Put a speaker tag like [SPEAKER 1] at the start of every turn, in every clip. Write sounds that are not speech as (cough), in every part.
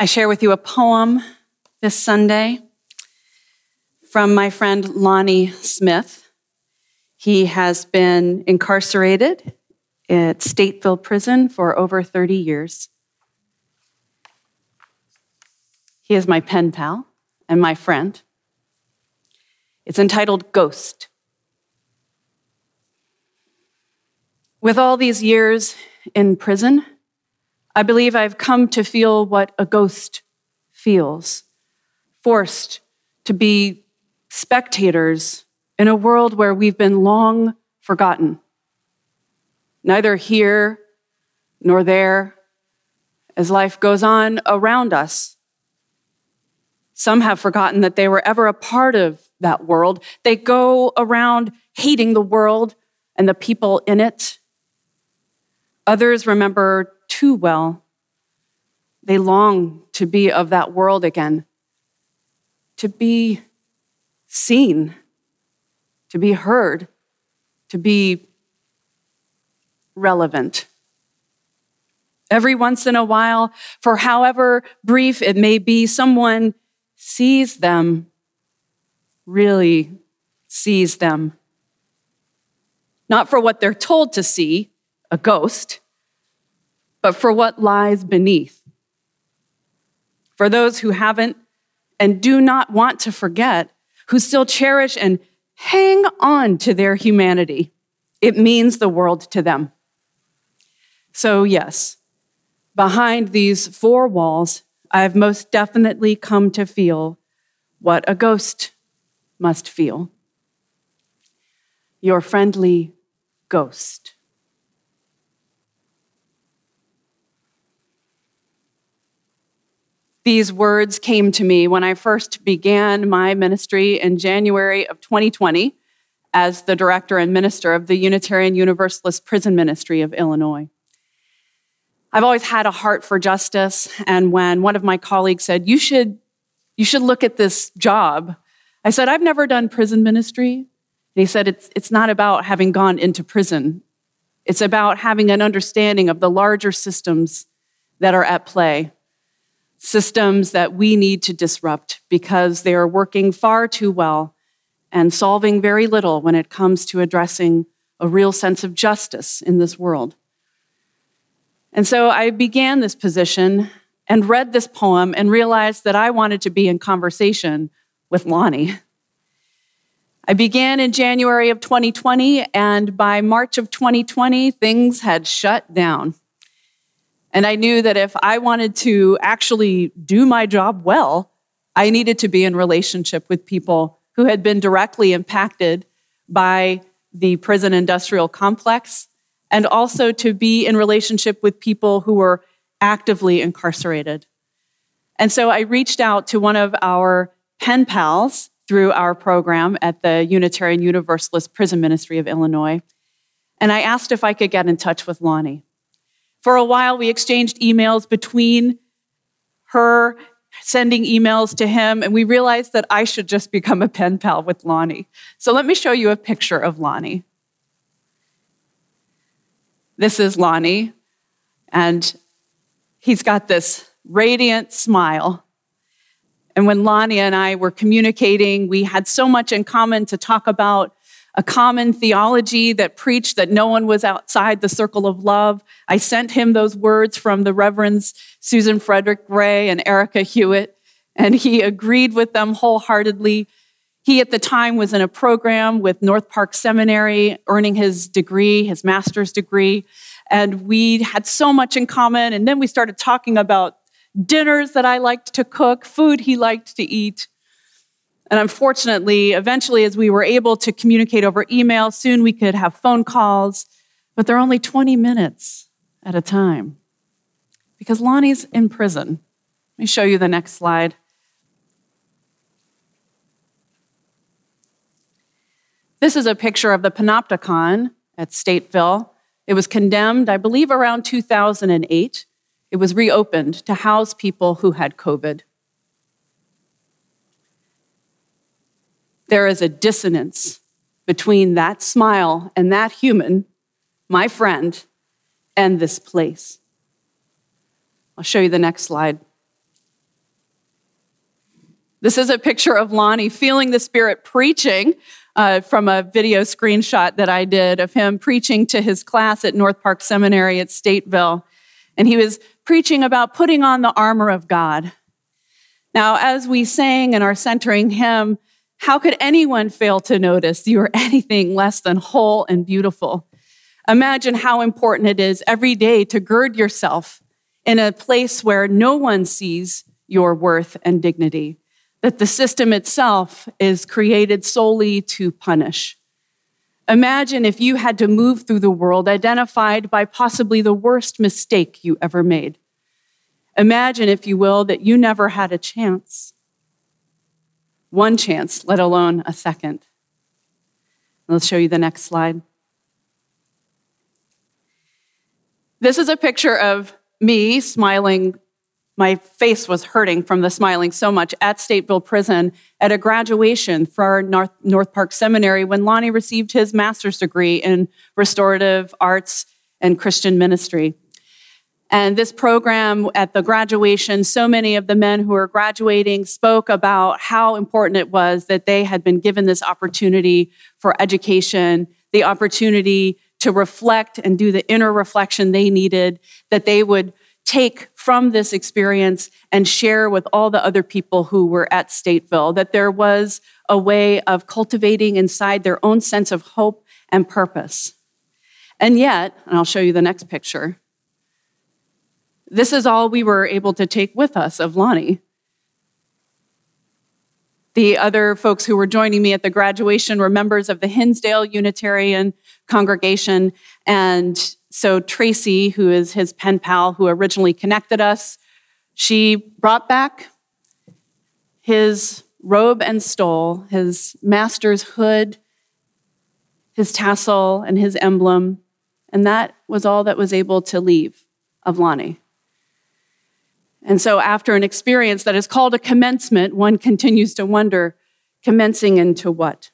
[SPEAKER 1] I share with you a poem this Sunday from my friend Lonnie Smith. He has been incarcerated at Stateville Prison for over 30 years. He is my pen pal and my friend. It's entitled Ghost. With all these years in prison, I believe I've come to feel what a ghost feels, forced to be spectators in a world where we've been long forgotten. Neither here nor there as life goes on around us. Some have forgotten that they were ever a part of that world. They go around hating the world and the people in it. Others remember too well. They long to be of that world again, to be seen, to be heard, to be relevant. Every once in a while, for however brief it may be, someone sees them, really sees them. Not for what they're told to see, a ghost, but for what lies beneath. For those who haven't and do not want to forget, who still cherish and hang on to their humanity, it means the world to them. So, yes, behind these four walls, I have most definitely come to feel what a ghost must feel. Your friendly ghost. These words came to me when I first began my ministry in January of 2020 as the director and minister of the Unitarian Universalist Prison Ministry of Illinois. I've always had a heart for justice, and when one of my colleagues said, "You should you should look at this job." I said, "I've never done prison ministry." And he said, "It's it's not about having gone into prison. It's about having an understanding of the larger systems that are at play." Systems that we need to disrupt because they are working far too well and solving very little when it comes to addressing a real sense of justice in this world. And so I began this position and read this poem and realized that I wanted to be in conversation with Lonnie. I began in January of 2020, and by March of 2020, things had shut down. And I knew that if I wanted to actually do my job well, I needed to be in relationship with people who had been directly impacted by the prison industrial complex and also to be in relationship with people who were actively incarcerated. And so I reached out to one of our pen pals through our program at the Unitarian Universalist Prison Ministry of Illinois. And I asked if I could get in touch with Lonnie. For a while, we exchanged emails between her sending emails to him, and we realized that I should just become a pen pal with Lonnie. So let me show you a picture of Lonnie. This is Lonnie, and he's got this radiant smile. And when Lonnie and I were communicating, we had so much in common to talk about a common theology that preached that no one was outside the circle of love. I sent him those words from the Reverends Susan Frederick Gray and Erika Hewitt, and he agreed with them wholeheartedly. He, at the time, was in a program with North Park Seminary, earning his degree, his master's degree. And we had so much in common. And then we started talking about dinners that I liked to cook, food he liked to eat. And unfortunately, eventually, as we were able to communicate over email, soon we could have phone calls, but they're only 20 minutes at a time because Lonnie's in prison. Let me show you the next slide. This is a picture of the Panopticon at Stateville. It was condemned, I believe, around 2008. It was reopened to house people who had COVID. There is a dissonance between that smile and that human, my friend, and this place. I'll show you the next slide. This is a picture of Lonnie feeling the Spirit preaching uh, from a video screenshot that I did of him preaching to his class at North Park Seminary at Stateville. And he was preaching about putting on the armor of God. Now, as we sang in our centering hymn, how could anyone fail to notice you are (laughs) anything less than whole and beautiful? Imagine how important it is every day to gird yourself in a place where no one sees your worth and dignity, that the system itself is created solely to punish. Imagine if you had to move through the world identified by possibly the worst mistake you ever made. Imagine, if you will, that you never had a chance. One chance, let alone a second. Let's show you the next slide. This is a picture of me smiling. My face was hurting from the smiling so much at Stateville Prison at a graduation for North, North Park Seminary when Lonnie received his master's degree in restorative arts and Christian ministry. And this program at the graduation, so many of the men who were graduating spoke about how important it was that they had been given this opportunity for education, the opportunity to reflect and do the inner reflection they needed, that they would take from this experience and share with all the other people who were at Stateville, that there was a way of cultivating inside their own sense of hope and purpose. And yet, and I'll show you the next picture, this is all we were able to take with us of Lonnie. The other folks who were joining me at the graduation were members of the Hinsdale Unitarian congregation. And so Tracy, who is his pen pal who originally connected us, she brought back his robe and stole, his master's hood, his tassel, and his emblem. And that was all that was able to leave of Lonnie. And so, after an experience that is called a commencement, one continues to wonder commencing into what?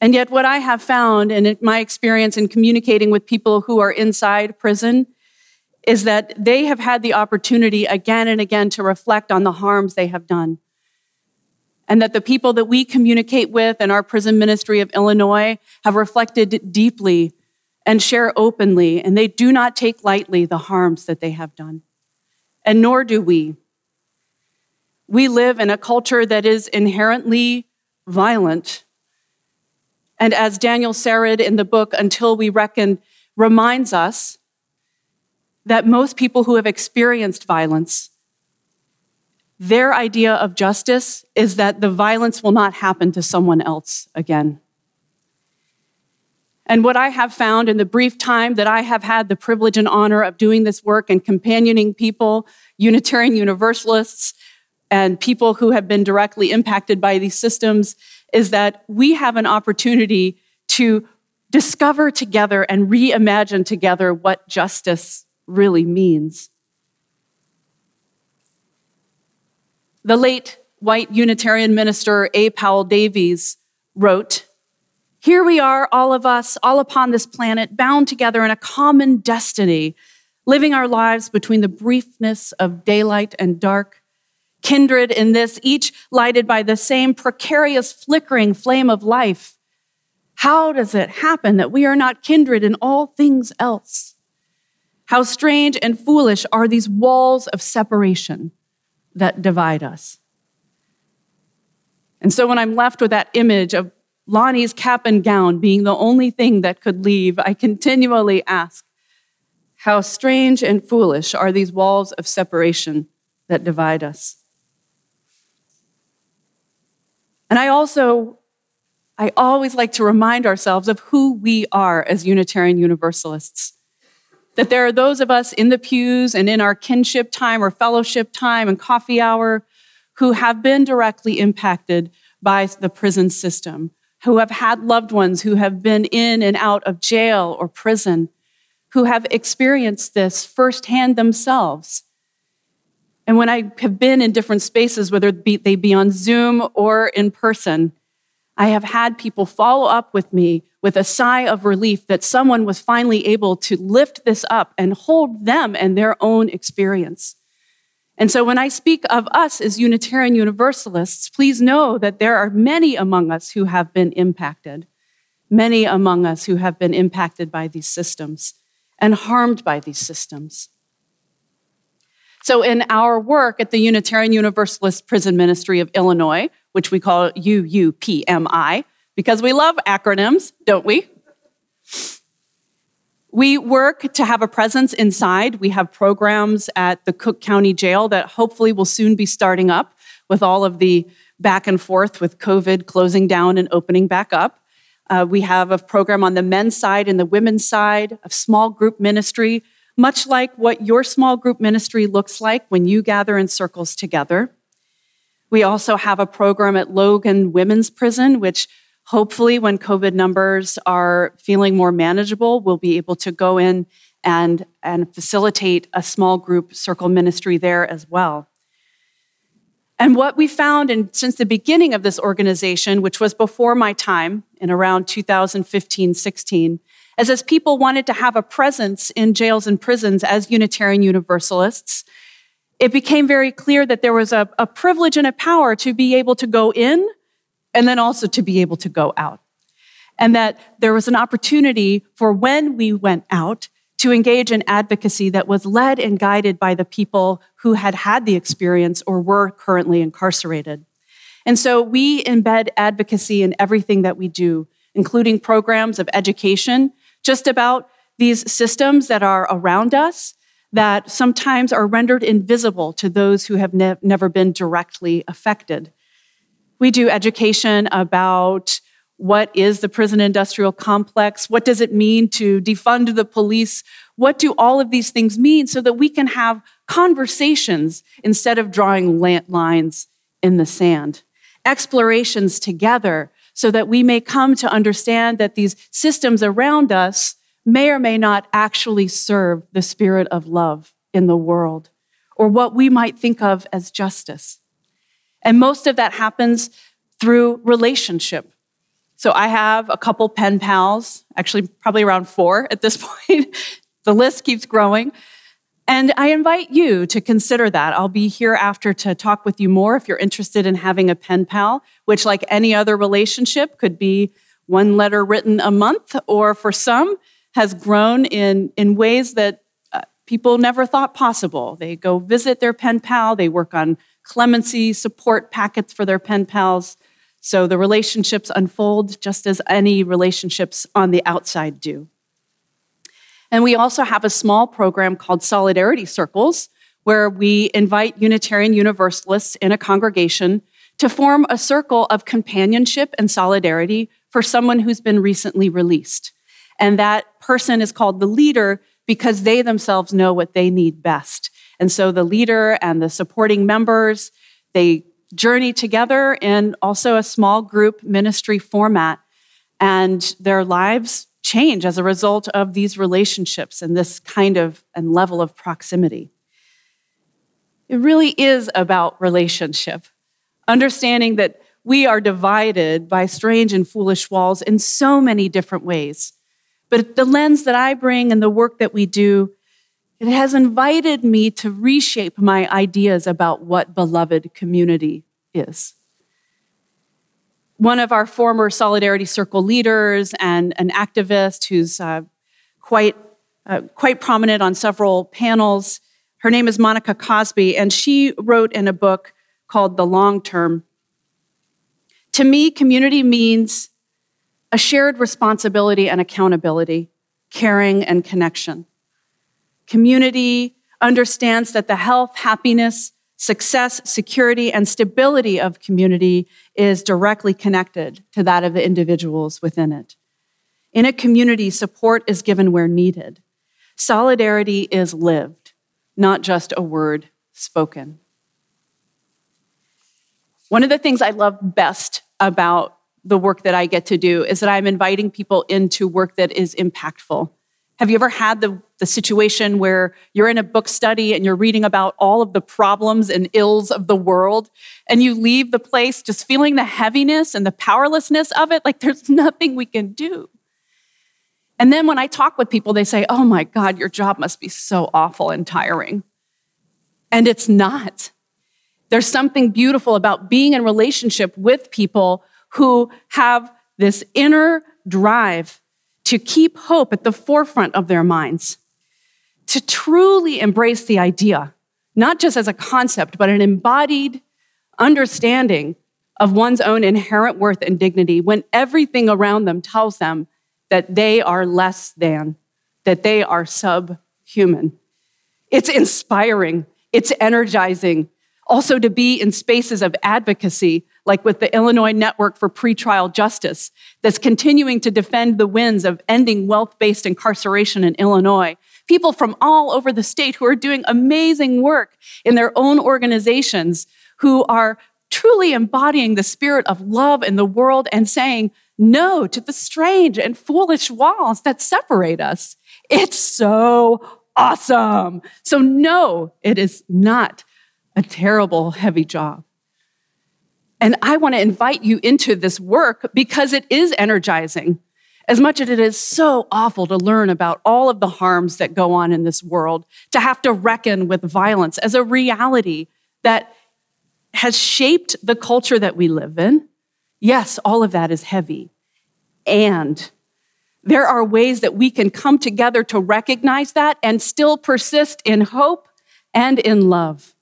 [SPEAKER 1] And yet, what I have found in my experience in communicating with people who are inside prison is that they have had the opportunity again and again to reflect on the harms they have done. And that the people that we communicate with in our prison ministry of Illinois have reflected deeply and share openly, and they do not take lightly the harms that they have done. And nor do we. We live in a culture that is inherently violent. And as Danielle Sered in the book Until We Reckon reminds us, that most people who have experienced violence, their idea of justice is that the violence will not happen to someone else again. And what I have found in the brief time that I have had the privilege and honor of doing this work and companioning people, Unitarian Universalists, and people who have been directly impacted by these systems, is that we have an opportunity to discover together and reimagine together what justice really means. The late white Unitarian minister A. Powell Davies wrote here we are, all of us, all upon this planet, bound together in a common destiny, living our lives between the briefness of daylight and dark, kindred in this, each lighted by the same precarious, flickering flame of life. How does it happen that we are not kindred in all things else? How strange and foolish are these walls of separation that divide us? And so when I'm left with that image of Lonnie's cap and gown being the only thing that could leave, I continually ask, how strange and foolish are these walls of separation that divide us? And I also, I always like to remind ourselves of who we are as Unitarian Universalists. That there are those of us in the pews and in our kinship time or fellowship time and coffee hour who have been directly impacted by the prison system, who have had loved ones who have been in and out of jail or prison, who have experienced this firsthand themselves. And when I have been in different spaces, whether they be on Zoom or in person, I have had people follow up with me with a sigh of relief that someone was finally able to lift this up and hold them and their own experience. And so when I speak of us as Unitarian Universalists, please know that there are many among us who have been impacted, many among us who have been impacted by these systems and harmed by these systems. So, in our work at the Unitarian Universalist Prison Ministry of Illinois, which we call UUPMI, because we love acronyms, don't we? We work to have a presence inside. We have programs at the Cook County Jail that hopefully will soon be starting up with all of the back and forth with COVID closing down and opening back up. Uh, we have a program on the men's side and the women's side of small group ministry, much like what your small group ministry looks like when you gather in circles together. We also have a program at Logan Women's Prison, which hopefully, when COVID numbers are feeling more manageable, we'll be able to go in and, and facilitate a small group circle ministry there as well. And what we found in, since the beginning of this organization, which was before my time in around 2015 16, is as people wanted to have a presence in jails and prisons as Unitarian Universalists, it became very clear that there was a, a privilege and a power to be able to go in and then also to be able to go out. And that there was an opportunity for when we went out to engage in advocacy that was led and guided by the people who had had the experience or were currently incarcerated. And so we embed advocacy in everything that we do, including programs of education just about these systems that are around us that sometimes are rendered invisible to those who have ne- never been directly affected. We do education about what is the prison industrial complex? What does it mean to defund the police? What do all of these things mean so that we can have conversations instead of drawing lines in the sand? Explorations together so that we may come to understand that these systems around us may or may not actually serve the spirit of love in the world or what we might think of as justice. And most of that happens through relationship so I have a couple pen pals, actually, probably around four at this (laughs) point. the list keeps growing. And I invite you to consider that. I'll be here after to talk with you more if you're interested in having a pen pal, which, like any other relationship, could be one letter written a month, or for some, has grown in, in ways that uh, people never thought possible. They go visit their pen pal, they work on clemency support packets for their pen pals. So the relationships unfold just as any relationships on the outside do. And we also have a small program called Solidarity Circles, where we invite Unitarian Universalists in a congregation to form a circle of companionship and solidarity for someone who's been recently released. And that person is called the leader because they themselves know what they need best. And so the leader and the supporting members, they journey together in also a small group ministry format. And their lives change as a result of these relationships and this kind of and level of proximity. It really is about relationship, understanding that we are divided by strange and foolish walls in so many different ways. But the lens that I bring and the work that we do it has invited me to reshape my ideas about what beloved community is. One of our former Solidarity Circle leaders and an activist who's uh, quite, uh, quite prominent on several panels, her name is Monica Cosby, and she wrote in a book called The Long Term. To me, community means a shared responsibility and accountability, caring and connection. Community understands that the health, happiness, success, security, and stability of community is directly connected to that of the individuals within it. In a community, support is given where needed. Solidarity is lived, not just a word spoken. One of the things I love best about the work that I get to do is that I'm inviting people into work that is impactful have you ever had the, the situation where you're in a book study and you're reading about all of the problems and ills of the world, and you leave the place just feeling the heaviness and the powerlessness of it? Like there's (laughs) nothing we can do. And then when I talk with people, they say, Oh my God, your job must be so awful and tiring. And it's not. There's something beautiful about being in relationship with people who have this inner drive to keep hope at the forefront of their minds, to truly embrace the idea, not just as a concept, but an embodied understanding of one's own inherent worth and dignity when everything around them tells them that they are less than, that they are subhuman. It's inspiring, it's energizing. Also, to be in spaces of advocacy, like with the Illinois Network for Pretrial Justice, that's continuing to defend the wins of ending wealth based incarceration in Illinois. People from all over the state who are doing amazing work in their own organizations, who are truly embodying the spirit of love in the world and saying no to the strange and foolish walls that separate us. It's so awesome. So, no, it is not a terrible, heavy job. And I want to invite you into this work because it is energizing. As much as it is so awful to learn about all of the harms that go on in this world, to have to reckon with violence as a reality that has shaped the culture that we live in, yes, all of that is heavy. And there are ways that we can come together to recognize that and still persist in hope and in love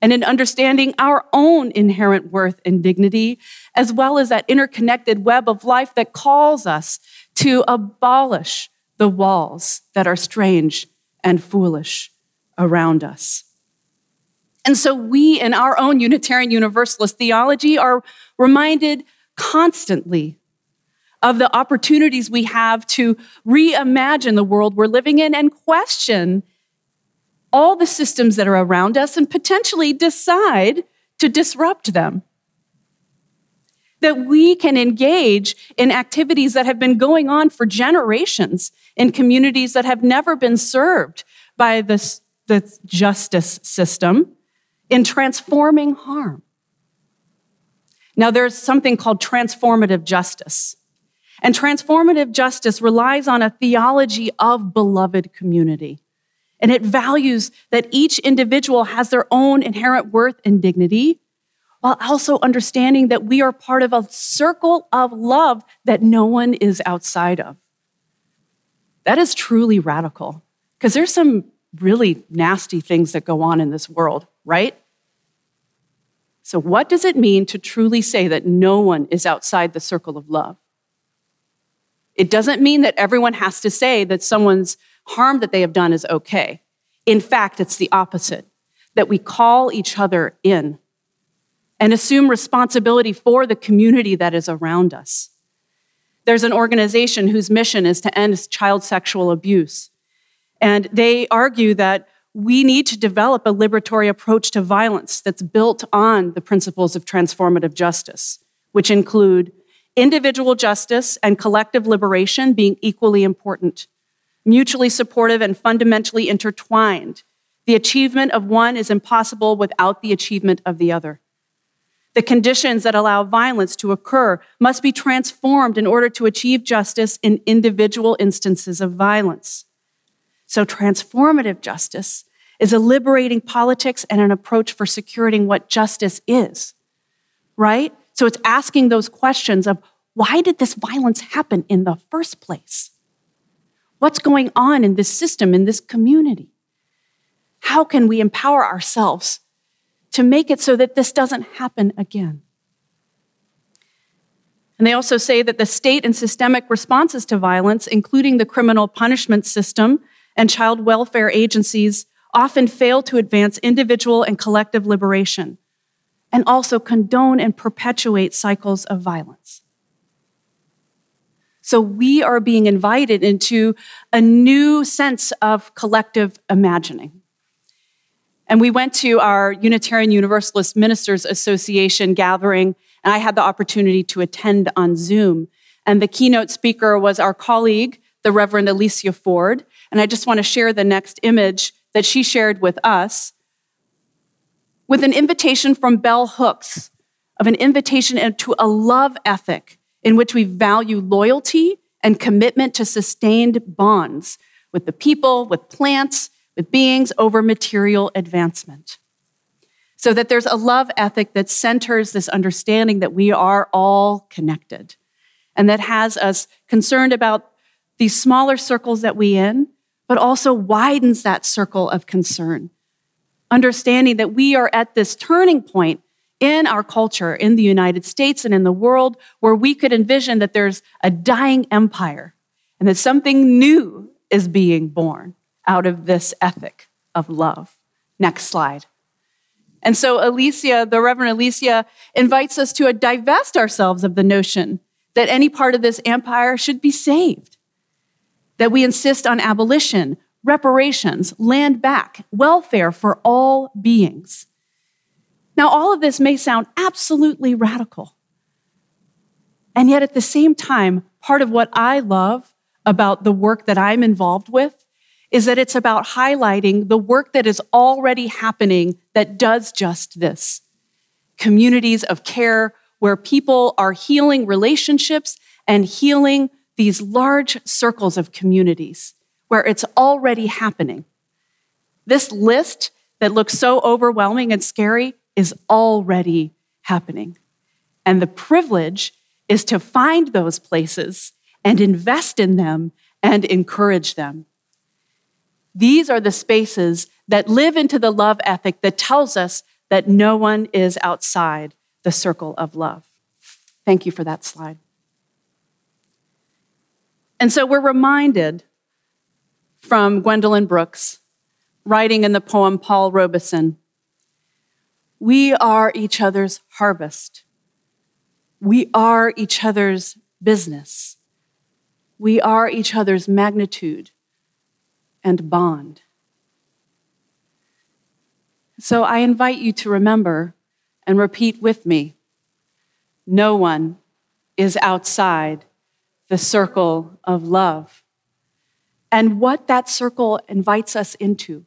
[SPEAKER 1] and in understanding our own inherent worth and dignity, as well as that interconnected web of life that calls us to abolish the walls that are strange and foolish around us. And so we, in our own Unitarian Universalist theology, are reminded constantly of the opportunities we have to reimagine the world we're living in and question all the systems that are around us and potentially decide to disrupt them. That we can engage in activities that have been going on for generations in communities that have never been served by this, the justice system in transforming harm. Now, there's something called transformative justice. And transformative justice relies on a theology of beloved community. And it values that each individual has their own inherent worth and dignity, while also understanding that we are part of a circle of love that no one is outside of. That is truly radical, because there's some really nasty things that go on in this world, right? So, what does it mean to truly say that no one is outside the circle of love? It doesn't mean that everyone has to say that someone's harm that they have done is okay. In fact, it's the opposite that we call each other in and assume responsibility for the community that is around us. There's an organization whose mission is to end child sexual abuse. And they argue that we need to develop a liberatory approach to violence that's built on the principles of transformative justice, which include individual justice and collective liberation being equally important, mutually supportive and fundamentally intertwined. The achievement of one is impossible without the achievement of the other. The conditions that allow violence to occur must be transformed in order to achieve justice in individual instances of violence. So, transformative justice is a liberating politics and an approach for securing what justice is, right? So it's asking those questions of why did this violence happen in the first place? What's going on in this system, in this community? How can we empower ourselves to make it so that this doesn't happen again? And they also say that the state and systemic responses to violence, including the criminal punishment system and child welfare agencies, often fail to advance individual and collective liberation and also condone and perpetuate cycles of violence. So we are being invited into a new sense of collective imagining. And we went to our Unitarian Universalist Ministers Association gathering, and I had the opportunity to attend on Zoom. And the keynote speaker was our colleague, the Reverend Alicia Forde. And I just want to share the next image that she shared with us with an invitation from Bell Hooks of an invitation to a love ethic in which we value loyalty and commitment to sustained bonds with the people, with plants, with beings over material advancement. So that there's a love ethic that centers this understanding that we are all connected and that has us concerned about these smaller circles that we in, but also widens that circle of concern. Understanding that we are at this turning point in our culture, in the United States and in the world, where we could envision that there's a dying empire and that something new is being born out of this ethic of love. Next slide. And so, Alicia, the Reverend Alicia, invites us to divest ourselves of the notion that any part of this empire should be saved, that we insist on abolition, reparations, land back, welfare for all beings. Now, all of this may sound absolutely radical. And yet, at the same time, part of what I love about the work that I'm involved with is that it's about highlighting the work that is already happening that does just this communities of care where people are healing relationships and healing these large circles of communities where it's already happening. This list that looks so overwhelming and scary is already happening. And the privilege is to find those places and invest in them and encourage them. These are the spaces that live into the love ethic that tells us that no one is outside the circle of love. Thank you for that slide. And so we're reminded from Gwendolyn Brooks, writing in the poem Paul Robeson we are each other's harvest. We are each other's business. We are each other's magnitude and bond. So I invite you to remember and repeat with me no one is outside the circle of love. And what that circle invites us into,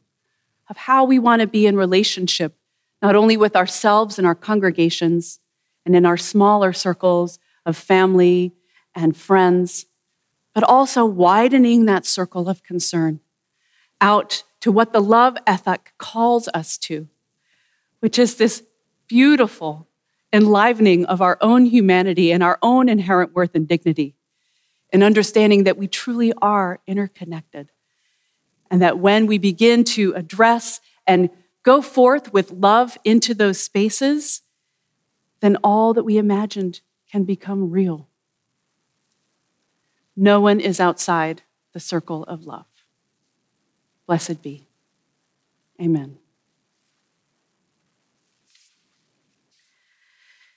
[SPEAKER 1] of how we want to be in relationship not only with ourselves and our congregations and in our smaller circles of family and friends, but also widening that circle of concern out to what the love ethic calls us to, which is this beautiful enlivening of our own humanity and our own inherent worth and dignity, and understanding that we truly are interconnected. And that when we begin to address and go forth with love into those spaces, then all that we imagined can become real. No one is outside the circle of love. Blessed be. Amen.